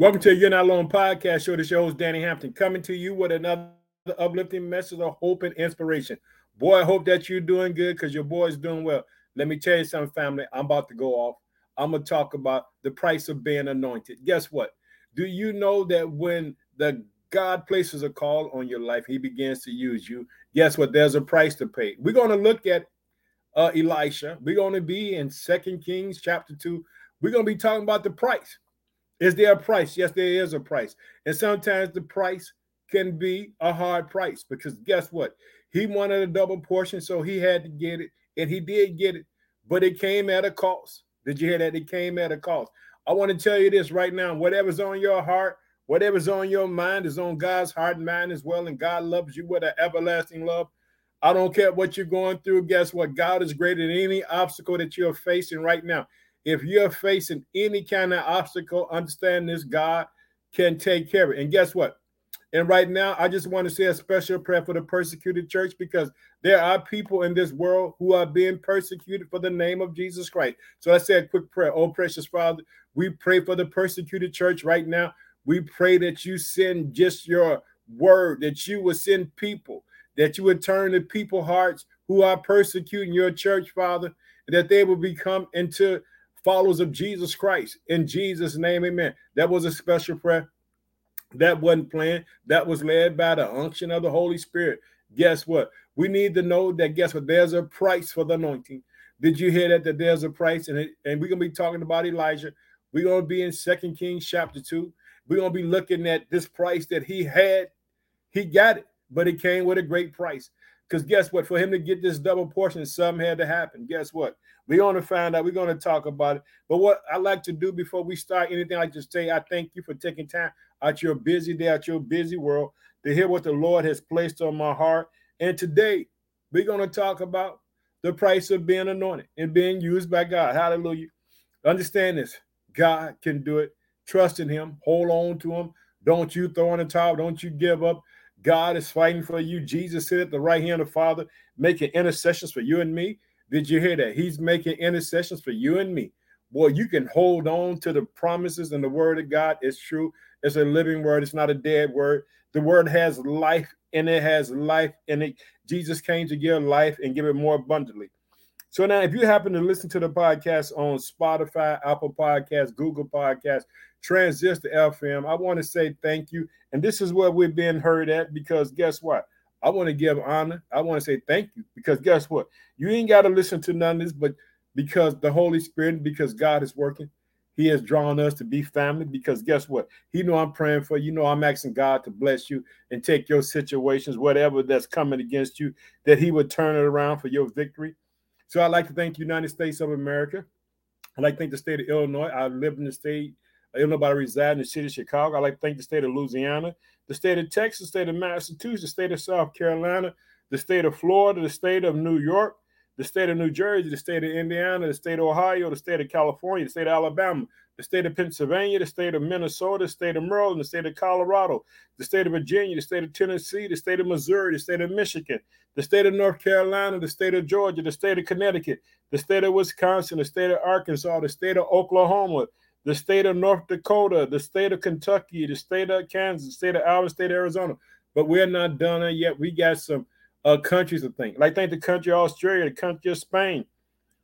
Welcome to the You're Not Alone podcast show. The show is Danny Hampton coming to you with another uplifting message of hope and inspiration. Boy, I hope that you're doing good because your boy's doing well. Let me tell you something, family. I'm about to go off. I'm going to talk about the price of being anointed. Guess what? Do you know that when the God places a call on your life, he begins to use you. Guess what? There's a price to pay. We're going to look at uh, Elisha. We're going to be in Second Kings chapter 2. We're going to be talking about the price. Is there a price? Yes, there is a price. And sometimes the price can be a hard price because guess what? He wanted a double portion, so he had to get it, and he did get it, but it came at a cost. Did you hear that? It came at a cost. I want to tell you this right now whatever's on your heart, whatever's on your mind is on God's heart and mind as well, and God loves you with an everlasting love. I don't care what you're going through. Guess what? God is greater than any obstacle that you're facing right now. If you're facing any kind of obstacle, understand this God can take care of it. And guess what? And right now, I just want to say a special prayer for the persecuted church because there are people in this world who are being persecuted for the name of Jesus Christ. So let's say a quick prayer. Oh, precious Father, we pray for the persecuted church right now. We pray that you send just your word, that you will send people, that you would turn the people hearts who are persecuting your church, Father, that they will become into followers of Jesus Christ. In Jesus' name, amen. That was a special prayer. That wasn't planned. That was led by the unction of the Holy Spirit. Guess what? We need to know that, guess what? There's a price for the anointing. Did you hear that? That there's a price. And, it, and we're going to be talking about Elijah. We're going to be in Second Kings chapter 2. We're going to be looking at this price that he had. He got it, but it came with a great price. Because guess what? For him to get this double portion, something had to happen. Guess what? We're going to find out. We're going to talk about it. But what I like to do before we start anything, I just say I thank you for taking time out your busy day, out your busy world, to hear what the Lord has placed on my heart. And today, we're going to talk about the price of being anointed and being used by God. Hallelujah. Understand this God can do it. Trust in Him, hold on to Him. Don't you throw in the towel, don't you give up. God is fighting for you. Jesus sit at the right hand of the Father, making intercessions for you and me. Did you hear that? He's making intercessions for you and me. Boy, you can hold on to the promises and the word of God. It's true. It's a living word. It's not a dead word. The word has life and it has life in it. Jesus came to give life and give it more abundantly. So now, if you happen to listen to the podcast on Spotify, Apple Podcasts, Google Podcasts, Transistor FM, I want to say thank you. And this is where we're being heard at because guess what? I want to give honor. I want to say thank you because guess what? You ain't got to listen to none of this, but because the Holy Spirit, because God is working, He has drawn us to be family. Because guess what? He know I'm praying for you. Know I'm asking God to bless you and take your situations, whatever that's coming against you, that He would turn it around for your victory. So I'd like to thank the United States of America. I'd like to thank the state of Illinois. I live in the state. Illinois, but I reside in the city of Chicago. I'd like to thank the state of Louisiana the state of Texas, the state of Massachusetts, the state of South Carolina, the state of Florida, the state of New York, the state of New Jersey, the state of Indiana, the state of Ohio, the state of California, the state of Alabama, the state of Pennsylvania, the state of Minnesota, the state of Maryland, the state of Colorado, the state of Virginia, the state of Tennessee, the state of Missouri, the state of Michigan, the state of North Carolina, the state of Georgia, the state of Connecticut, the state of Wisconsin, the state of Arkansas, the state of Oklahoma, the state of North Dakota, the state of Kentucky, the state of Kansas, the state of Alabama, state of Arizona. But we're not done yet. We got some uh, countries to think. Like think the country of Australia, the country of Spain,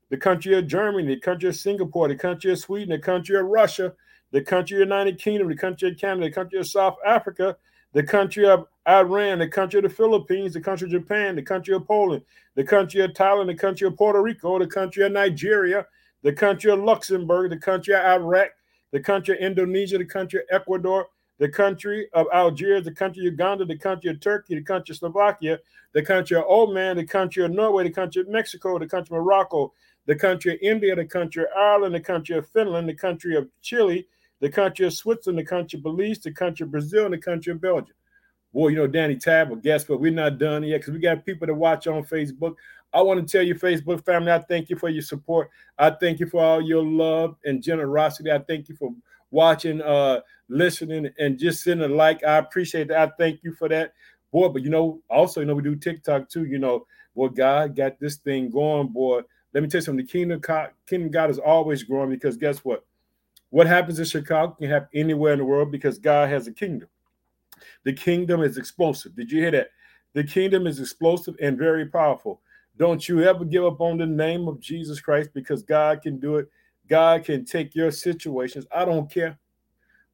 the country of Germany, the country of Singapore, the country of Sweden, the country of Russia, the country of United Kingdom, the country of Canada, the country of South Africa, the country of Iran, the country of the Philippines, the country of Japan, the country of Poland, the country of Thailand, the country of Puerto Rico, the country of Nigeria, the country of Luxembourg, the country of Iraq, the country of Indonesia, the country of Ecuador, the country of Algeria, the country of Uganda, the country of Turkey, the country of Slovakia, the country of Oman, the country of Norway, the country of Mexico, the country of Morocco, the country of India, the country of Ireland, the country of Finland, the country of Chile, the country of Switzerland, the country of Belize, the country of Brazil, and the country of Belgium. Boy, you know, Danny Tab, but guess what? We're not done yet because we got people to watch on Facebook. I want to tell you, Facebook family, I thank you for your support. I thank you for all your love and generosity. I thank you for watching, uh, listening, and just sending a like. I appreciate that. I thank you for that. Boy, but you know, also, you know, we do TikTok too. You know, boy, God got this thing going, boy. Let me tell you something. The kingdom, kingdom God is always growing because guess what? What happens in Chicago can happen anywhere in the world because God has a kingdom. The kingdom is explosive. Did you hear that? The kingdom is explosive and very powerful. Don't you ever give up on the name of Jesus Christ because God can do it. God can take your situations. I don't care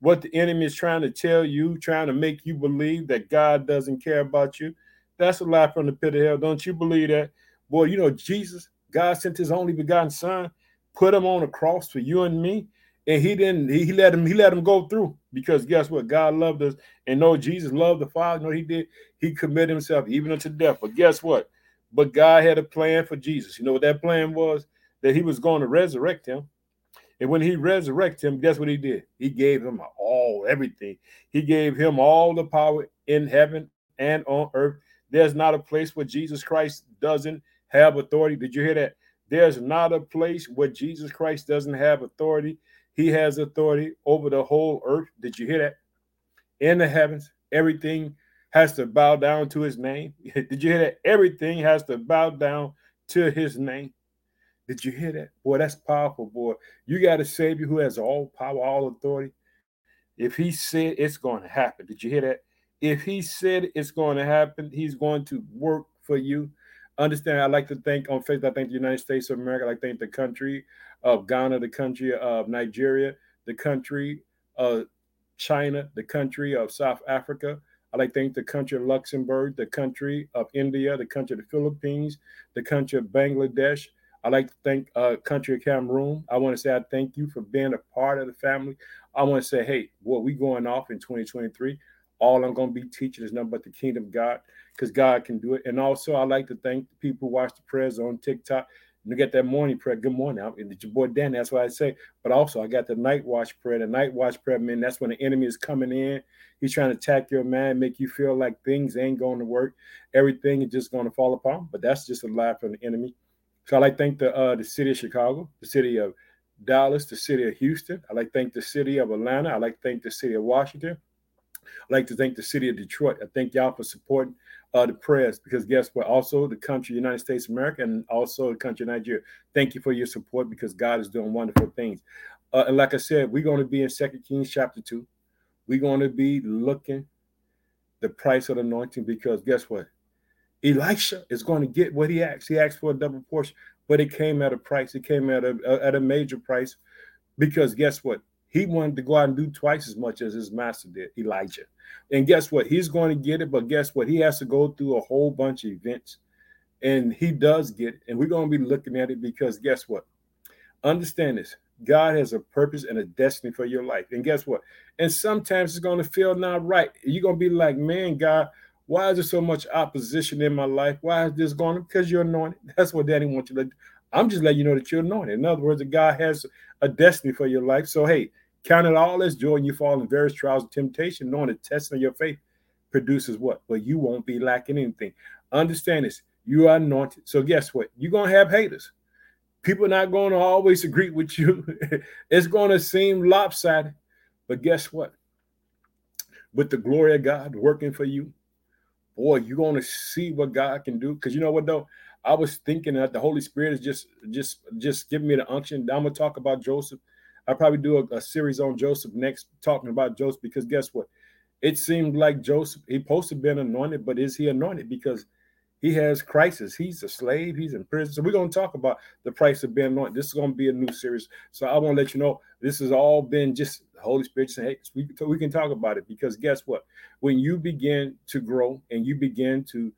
what the enemy is trying to tell you, trying to make you believe that God doesn't care about you. That's a lie from the pit of hell. Don't you believe that? Boy, you know, Jesus, God sent his only begotten son, put him on a cross for you and me. And he didn't, he, he let him, he let him go through because guess what? God loved us and no, Jesus loved the Father. No, he did. He committed himself even unto death. But guess what? But God had a plan for Jesus. You know what that plan was? That he was going to resurrect him. And when he resurrected him, guess what he did? He gave him all, everything. He gave him all the power in heaven and on earth. There's not a place where Jesus Christ doesn't have authority. Did you hear that? There's not a place where Jesus Christ doesn't have authority. He has authority over the whole earth. Did you hear that? In the heavens, everything has to bow down to his name. Did you hear that? Everything has to bow down to his name. Did you hear that? Boy, that's powerful, boy. You got a Savior who has all power, all authority. If he said it's going to happen, did you hear that? If he said it's going to happen, he's going to work for you. Understand, I like to think on faith, I think the United States of America, I think the country of Ghana, the country of Nigeria, the country of China, the country of South Africa, I like to thank the country of Luxembourg, the country of India, the country of the Philippines, the country of Bangladesh. I like to thank uh, country of Cameroon. I want to say I thank you for being a part of the family. I want to say, hey, what we going off in 2023? All I'm going to be teaching is nothing but the kingdom of God, because God can do it. And also, I like to thank the people who watch the prayers on TikTok. You get that morning prayer. Good morning. I'm, it's your boy Danny. That's what I say. But also, I got the night watch prayer. The night watch prayer, man, that's when the enemy is coming in. He's trying to attack your man, make you feel like things ain't going to work. Everything is just going to fall apart. But that's just a lie from the enemy. So I like thank the uh, the city of Chicago, the city of Dallas, the city of Houston. I like to thank the city of Atlanta. I like to thank the city of Washington. I like to thank the city of Detroit. I thank y'all for supporting uh, the prayers because guess what? Also, the country United States of America and also the country Nigeria. Thank you for your support because God is doing wonderful things. Uh, and like I said, we're going to be in Second Kings chapter two. We're going to be looking the price of the anointing because guess what? Elisha is going to get what he asked. He asked for a double portion, but it came at a price. It came at a, at a major price because guess what? He wanted to go out and do twice as much as his master did, Elijah. And guess what? He's going to get it, but guess what? He has to go through a whole bunch of events. And he does get it. And we're going to be looking at it because guess what? Understand this. God has a purpose and a destiny for your life. And guess what? And sometimes it's going to feel not right. You're going to be like, man, God, why is there so much opposition in my life? Why is this going? Because you're anointed. That's what Daddy wants you to do. I'm just letting you know that you're anointed. In other words, that God has a destiny for your life. So, hey, count it all as joy you fall in various trials and temptation, knowing the testing of your faith produces what? Well, you won't be lacking anything. Understand this. You are anointed. So, guess what? You're going to have haters. People are not going to always agree with you. it's going to seem lopsided. But guess what? With the glory of God working for you, boy, you're going to see what God can do. Because you know what, though? I was thinking that the Holy Spirit is just just just giving me the unction. I'm gonna talk about Joseph. I'll probably do a, a, series on Joseph next, talking about Joseph, because guess what? It seemed like Joseph, he to been anointed, but is he anointed? Because he has crisis. He's a slave. He's in prison. So we're going to talk about the price of being anointed. This is going to be a new series. So I want to let you know this has all been just the Holy Spirit saying, hey, we we can talk about it because guess what? When you begin to grow and you begin to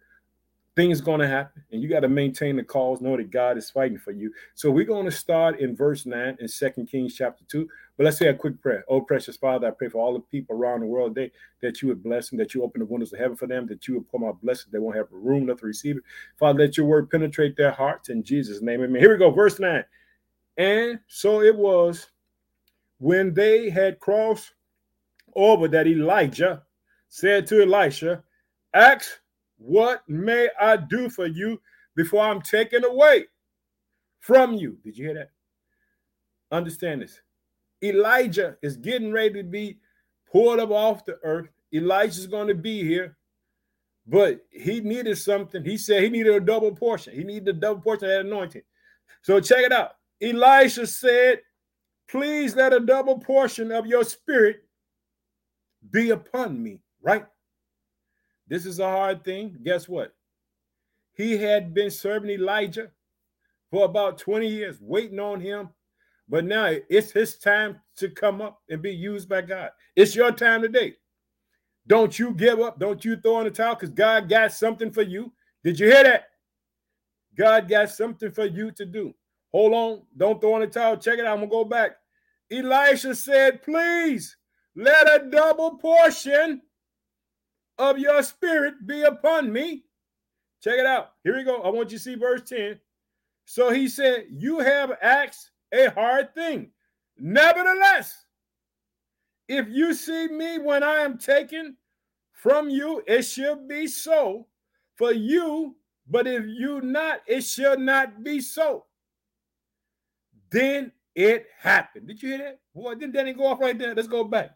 things going to happen and you got to maintain the cause know that god is fighting for you. So we're going to start in verse 9 in second kings chapter 2 but let's say a quick prayer. Oh precious father i pray for all the people around the world today that you would bless them that you open the windows of heaven for them that you would pour out blessings they won't have room enough to receive it. Father let your word penetrate their hearts in jesus name amen. Here we go verse 9 and so it was when they had crossed over that elijah said to elisha ask what may I do for you before I'm taken away from you? Did you hear that? Understand this. Elijah is getting ready to be pulled up off the earth. Elijah's going to be here, but he needed something. He said he needed a double portion. He needed a double portion of that anointing. So check it out. Elisha said, Please let a double portion of your spirit be upon me, right? This is a hard thing. Guess what? He had been serving Elijah for about 20 years, waiting on him. But now it's his time to come up and be used by God. It's your time today. Don't you give up. Don't you throw in the towel because God got something for you. Did you hear that? God got something for you to do. Hold on. Don't throw in the towel. Check it out. I'm going to go back. Elisha said, Please let a double portion of your spirit be upon me. Check it out. Here we go. I want you to see verse 10. So he said, You have asked a hard thing. Nevertheless, if you see me when I am taken from you, it shall be so for you, but if you not, it shall not be so. Then it happened. Did you hear that? Boy, didn't Danny go off right there? Let's go back.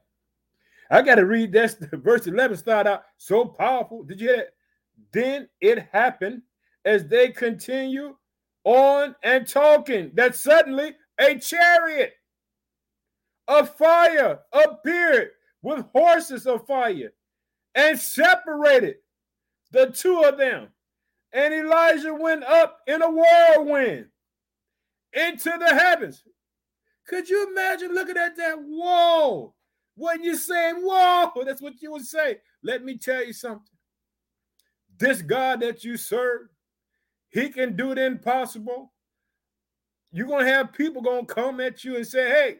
I got to read that. Verse 11 start out so powerful. Did you hear that? Then it happened as they continue on and talking that suddenly a chariot of fire appeared with horses of fire and separated the two of them. And Elijah went up in a whirlwind into the heavens. Could you imagine looking at that? Whoa! When you saying, whoa, that's what you would say. Let me tell you something. This God that you serve, he can do the impossible. You're gonna have people gonna come at you and say, hey,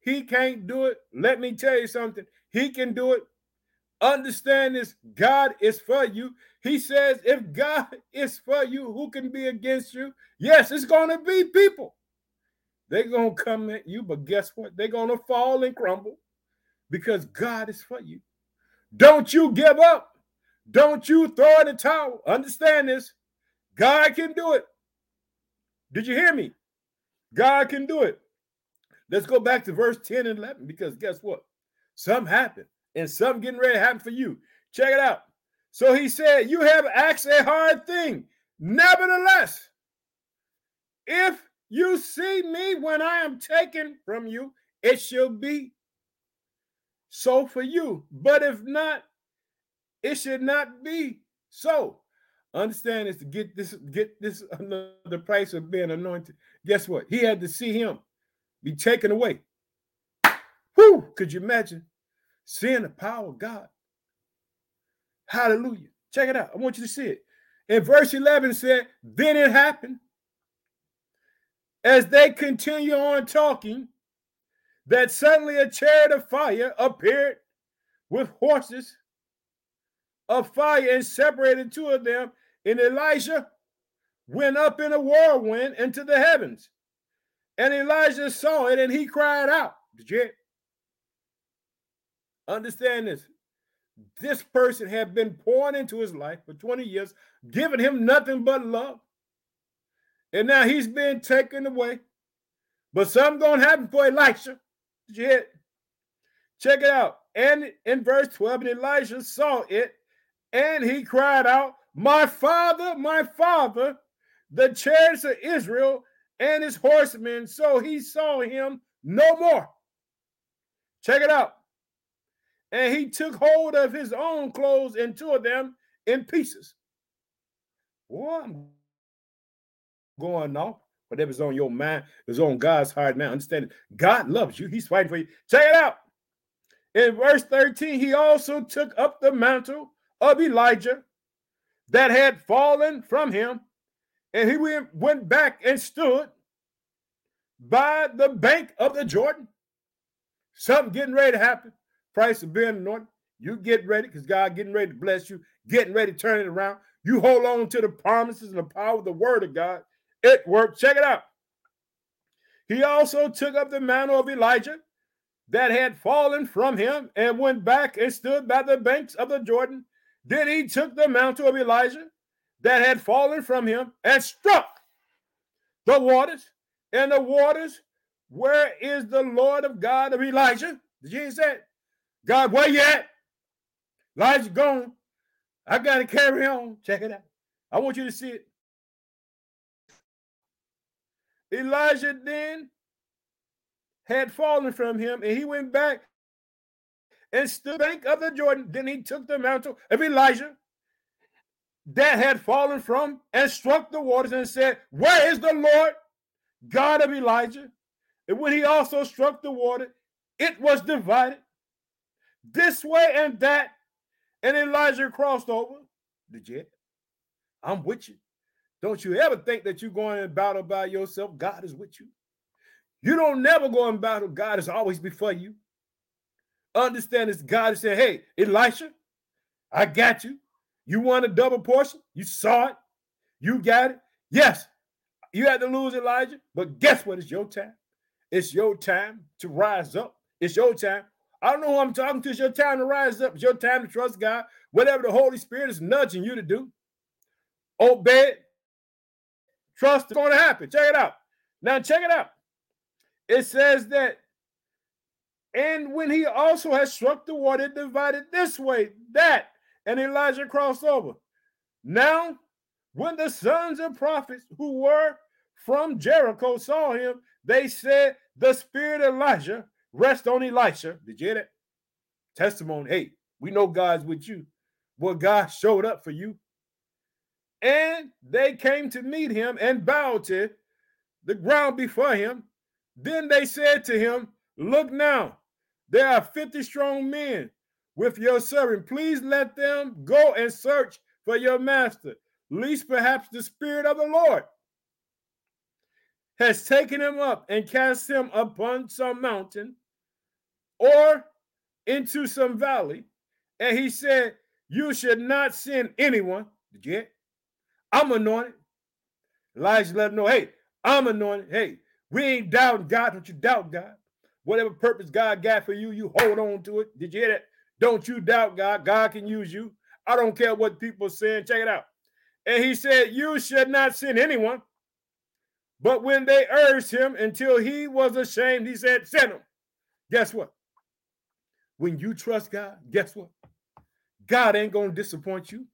he can't do it. Let me tell you something. He can do it. Understand this God is for you. He says, if God is for you, who can be against you? Yes, it's going to be people. They're going to come at you, but guess what? They're going to fall and crumble because God is for you. Don't you give up. Don't you throw in the towel. Understand this. God can do it. Did you hear me? God can do it. Let's go back to verse 10 and 11 because guess what? Something happened and something getting ready to happen for you. Check it out. So he said, You have asked a hard thing. Nevertheless, if you see me when I am taken from you, it shall be so for you. But if not, it should not be so. Understand is to get this, get this another price of being anointed. Guess what? He had to see him be taken away. Whoo! Could you imagine seeing the power of God? Hallelujah. Check it out. I want you to see it. In verse 11 said, Then it happened as they continue on talking that suddenly a chariot of fire appeared with horses of fire and separated two of them. And Elijah went up in a whirlwind into the heavens. And Elijah saw it and he cried out. Did you understand this? This person had been pouring into his life for 20 years, giving him nothing but love. And now he's being taken away. But something gonna happen for Elisha. Hear Check it out. And in verse 12, and Elijah saw it, and he cried out, My father, my father, the chariots of Israel and his horsemen. So he saw him no more. Check it out. And he took hold of his own clothes and tore them in pieces. Boy, I'm going off. Whatever's on your mind is on God's heart now. Understand God loves you. He's fighting for you. Check it out. In verse 13, he also took up the mantle of Elijah that had fallen from him and he went, went back and stood by the bank of the Jordan. Something getting ready to happen. Price of being anointed. You get ready because God getting ready to bless you, getting ready to turn it around. You hold on to the promises and the power of the word of God. It worked. Check it out. He also took up the mantle of Elijah that had fallen from him and went back and stood by the banks of the Jordan. Then he took the mantle of Elijah that had fallen from him and struck the waters. And the waters, where is the Lord of God of Elijah? Hear that? God, where you at? Elijah gone. I got to carry on. Check it out. I want you to see it. Elijah then had fallen from him, and he went back and stood bank of the Jordan. Then he took the mantle of Elijah that had fallen from and struck the waters and said, Where is the Lord God of Elijah? And when he also struck the water, it was divided this way and that. And Elijah crossed over the jet. I'm with you. Don't you ever think that you're going in battle by yourself. God is with you. You don't never go in battle. God is always before you. Understand this. God is saying, Hey, Elisha, I got you. You want a double portion? You saw it. You got it. Yes, you had to lose Elijah, but guess what? It's your time. It's your time to rise up. It's your time. I don't know who I'm talking to. It's your time to rise up. It's your time to trust God. Whatever the Holy Spirit is nudging you to do, obey it. Trust it's going to happen. Check it out. Now, check it out. It says that, and when he also has struck the water, divided this way, that, and Elijah crossed over. Now, when the sons of prophets who were from Jericho saw him, they said, The spirit of Elijah rest on Elisha. Did you hear that? Testimony. Hey, we know God's with you. Well, God showed up for you. And they came to meet him and bowed to the ground before him. Then they said to him, Look now, there are 50 strong men with your servant. Please let them go and search for your master, least perhaps the Spirit of the Lord has taken him up and cast him upon some mountain or into some valley. And he said, You should not send anyone. Did you? I'm anointed. Elijah let him know, hey, I'm anointed. Hey, we ain't doubting God. Don't you doubt God? Whatever purpose God got for you, you hold on to it. Did you hear that? Don't you doubt God. God can use you. I don't care what people are saying. Check it out. And he said, You should not send anyone. But when they urged him until he was ashamed, he said, Send him. Guess what? When you trust God, guess what? God ain't going to disappoint you.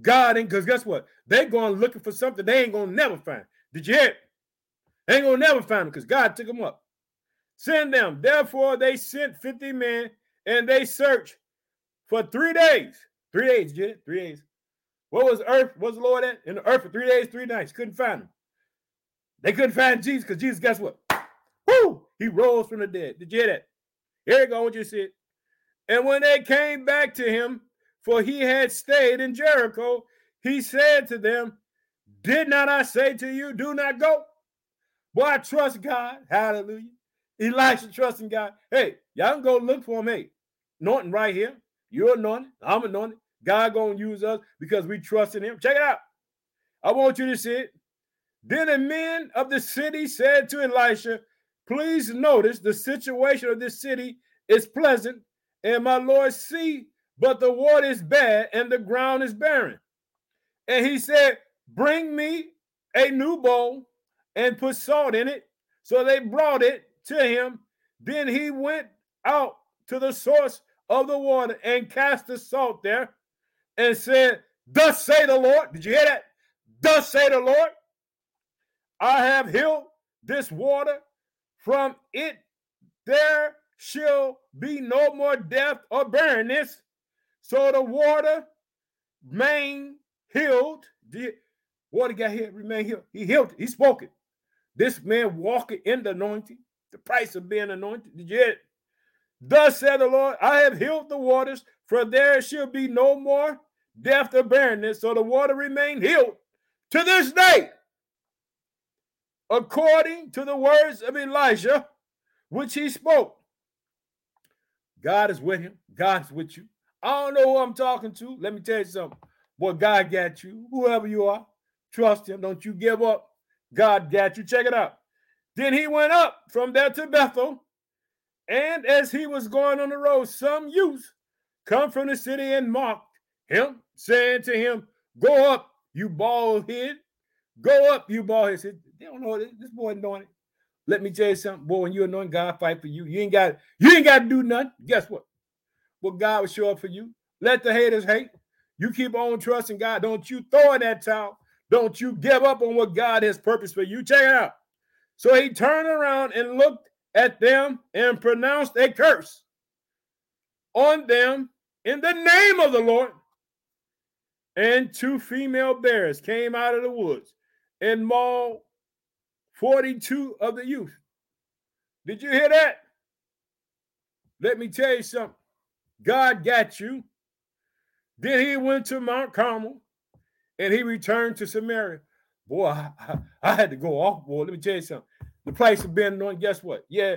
God ain't, because guess what? They're going looking for something they ain't to never find. Did you hear it? They ain't to never find them because God took them up. Send them. Therefore, they sent 50 men and they searched for three days. Three days, it? Three days. What was earth? Was the Lord at? In the earth for three days, three nights. Couldn't find him. They couldn't find Jesus because Jesus, guess what? Whoo! He rose from the dead. Did you hear that? Here you go. What you see And when they came back to him, for he had stayed in Jericho, he said to them, Did not I say to you, do not go? Boy, I trust God. Hallelujah. Elisha trusting God. Hey, y'all can go look for him. Hey, anointing right here. You're anointed. I'm anointed. God gonna use us because we trust in him. Check it out. I want you to see it. Then the men of the city said to Elisha, Please notice the situation of this city is pleasant, and my Lord see, but the water is bad and the ground is barren. And he said, Bring me a new bowl and put salt in it. So they brought it to him. Then he went out to the source of the water and cast the salt there and said, Thus say the Lord. Did you hear that? Thus say the Lord. I have healed this water. From it there shall be no more death or barrenness. So the water remained healed. The water got healed, remain healed. He healed it. He spoke it. This man walking in the anointing, the price of being anointed. Did it? Thus said the Lord, I have healed the waters, for there shall be no more death or barrenness. So the water remained healed to this day according to the words of Elijah, which he spoke. God is with him. God's with you. I don't know who I'm talking to. Let me tell you something. Boy, God got you. Whoever you are, trust him. Don't you give up. God got you. Check it out. Then he went up from there to Bethel. And as he was going on the road, some youth come from the city and mocked him, saying to him, Go up, you bald head. Go up, you bald head. They don't know this, this boy anointed. Let me tell you something, boy. When you anoint God, fight for you. You ain't got you ain't got to do nothing. Guess what? Well, God will show up for you. Let the haters hate. You keep on trusting God. Don't you throw in that towel. Don't you give up on what God has purpose for you. Check it out. So he turned around and looked at them and pronounced a curse on them in the name of the Lord. And two female bears came out of the woods and mauled 42 of the youth. Did you hear that? Let me tell you something. God got you. Then he went to Mount Carmel and he returned to Samaria. Boy, I, I, I had to go off, boy. Let me tell you something. The place of being anointed, guess what? Yeah,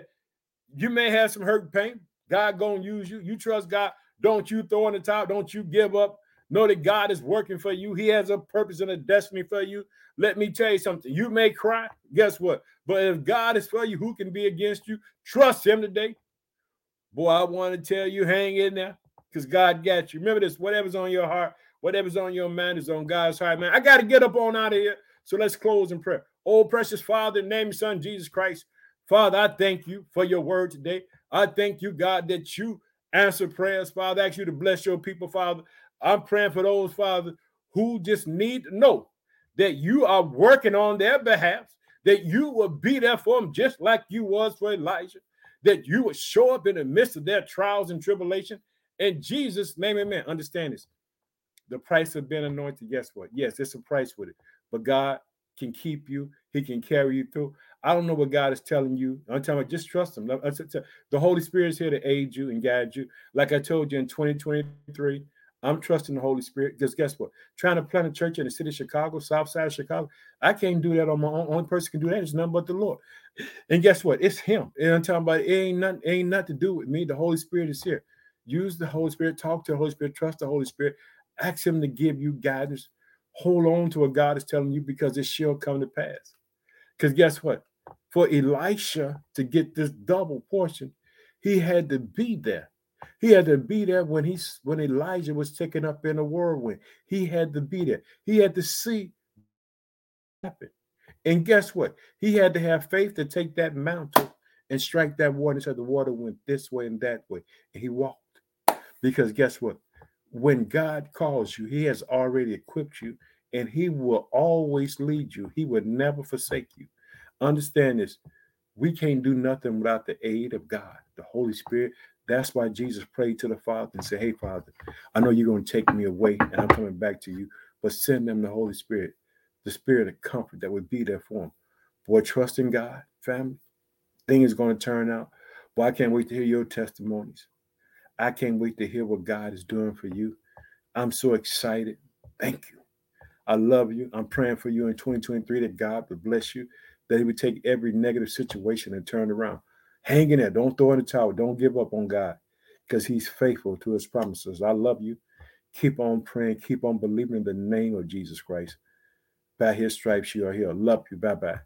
you may have some hurt and pain. God gonna use you. You trust God. Don't you throw in the towel. Don't you give up. Know that God is working for you. He has a purpose and a destiny for you. Let me tell you something. You may cry. Guess what? But if God is for you, who can be against you? Trust Him today. Boy, I want to tell you, hang in there because God got you. Remember this whatever's on your heart, whatever's on your mind is on God's heart, man. I got to get up on out of here. So let's close in prayer. Oh, precious Father, name Son, Jesus Christ. Father, I thank you for your word today. I thank you, God, that you answer prayers, Father. I ask you to bless your people, Father. I'm praying for those, Father, who just need to know that you are working on their behalf, that you will be there for them just like you was for Elijah, that you would show up in the midst of their trials and tribulation. In Jesus' name, amen. Understand this. The price of being anointed, guess what? Yes, there's a price with it. But God can keep you, He can carry you through. I don't know what God is telling you. I'm telling you, just trust Him. The Holy Spirit is here to aid you and guide you. Like I told you in 2023, I'm trusting the Holy Spirit because guess what? Trying to plant a church in the city of Chicago, South Side of Chicago, I can't do that on my own. Only person can do that is none but the Lord. And guess what? It's Him. And I'm talking about it ain't nothing, ain't nothing to do with me. The Holy Spirit is here. Use the Holy Spirit, talk to the Holy Spirit, trust the Holy Spirit, ask Him to give you guidance. Hold on to what God is telling you because it shall come to pass. Because guess what? For Elisha to get this double portion, he had to be there. He had to be there when he when Elijah was taken up in a whirlwind. He had to be there. He had to see happen. And guess what? He had to have faith to take that mountain and strike that water so the water went this way and that way. And he walked. Because guess what? When God calls you, he has already equipped you and he will always lead you. He will never forsake you. Understand this. We can't do nothing without the aid of God, the Holy Spirit. That's why Jesus prayed to the Father and said, Hey, Father, I know you're going to take me away and I'm coming back to you, but send them the Holy Spirit, the Spirit of comfort that would be there for them. Boy, trust in God, family. Thing is going to turn out. Boy, I can't wait to hear your testimonies. I can't wait to hear what God is doing for you. I'm so excited. Thank you. I love you. I'm praying for you in 2023 that God would bless you, that He would take every negative situation and turn around. Hang in there. Don't throw in the towel. Don't give up on God because He's faithful to His promises. I love you. Keep on praying. Keep on believing in the name of Jesus Christ. By His stripes, you are healed. Love you. Bye bye.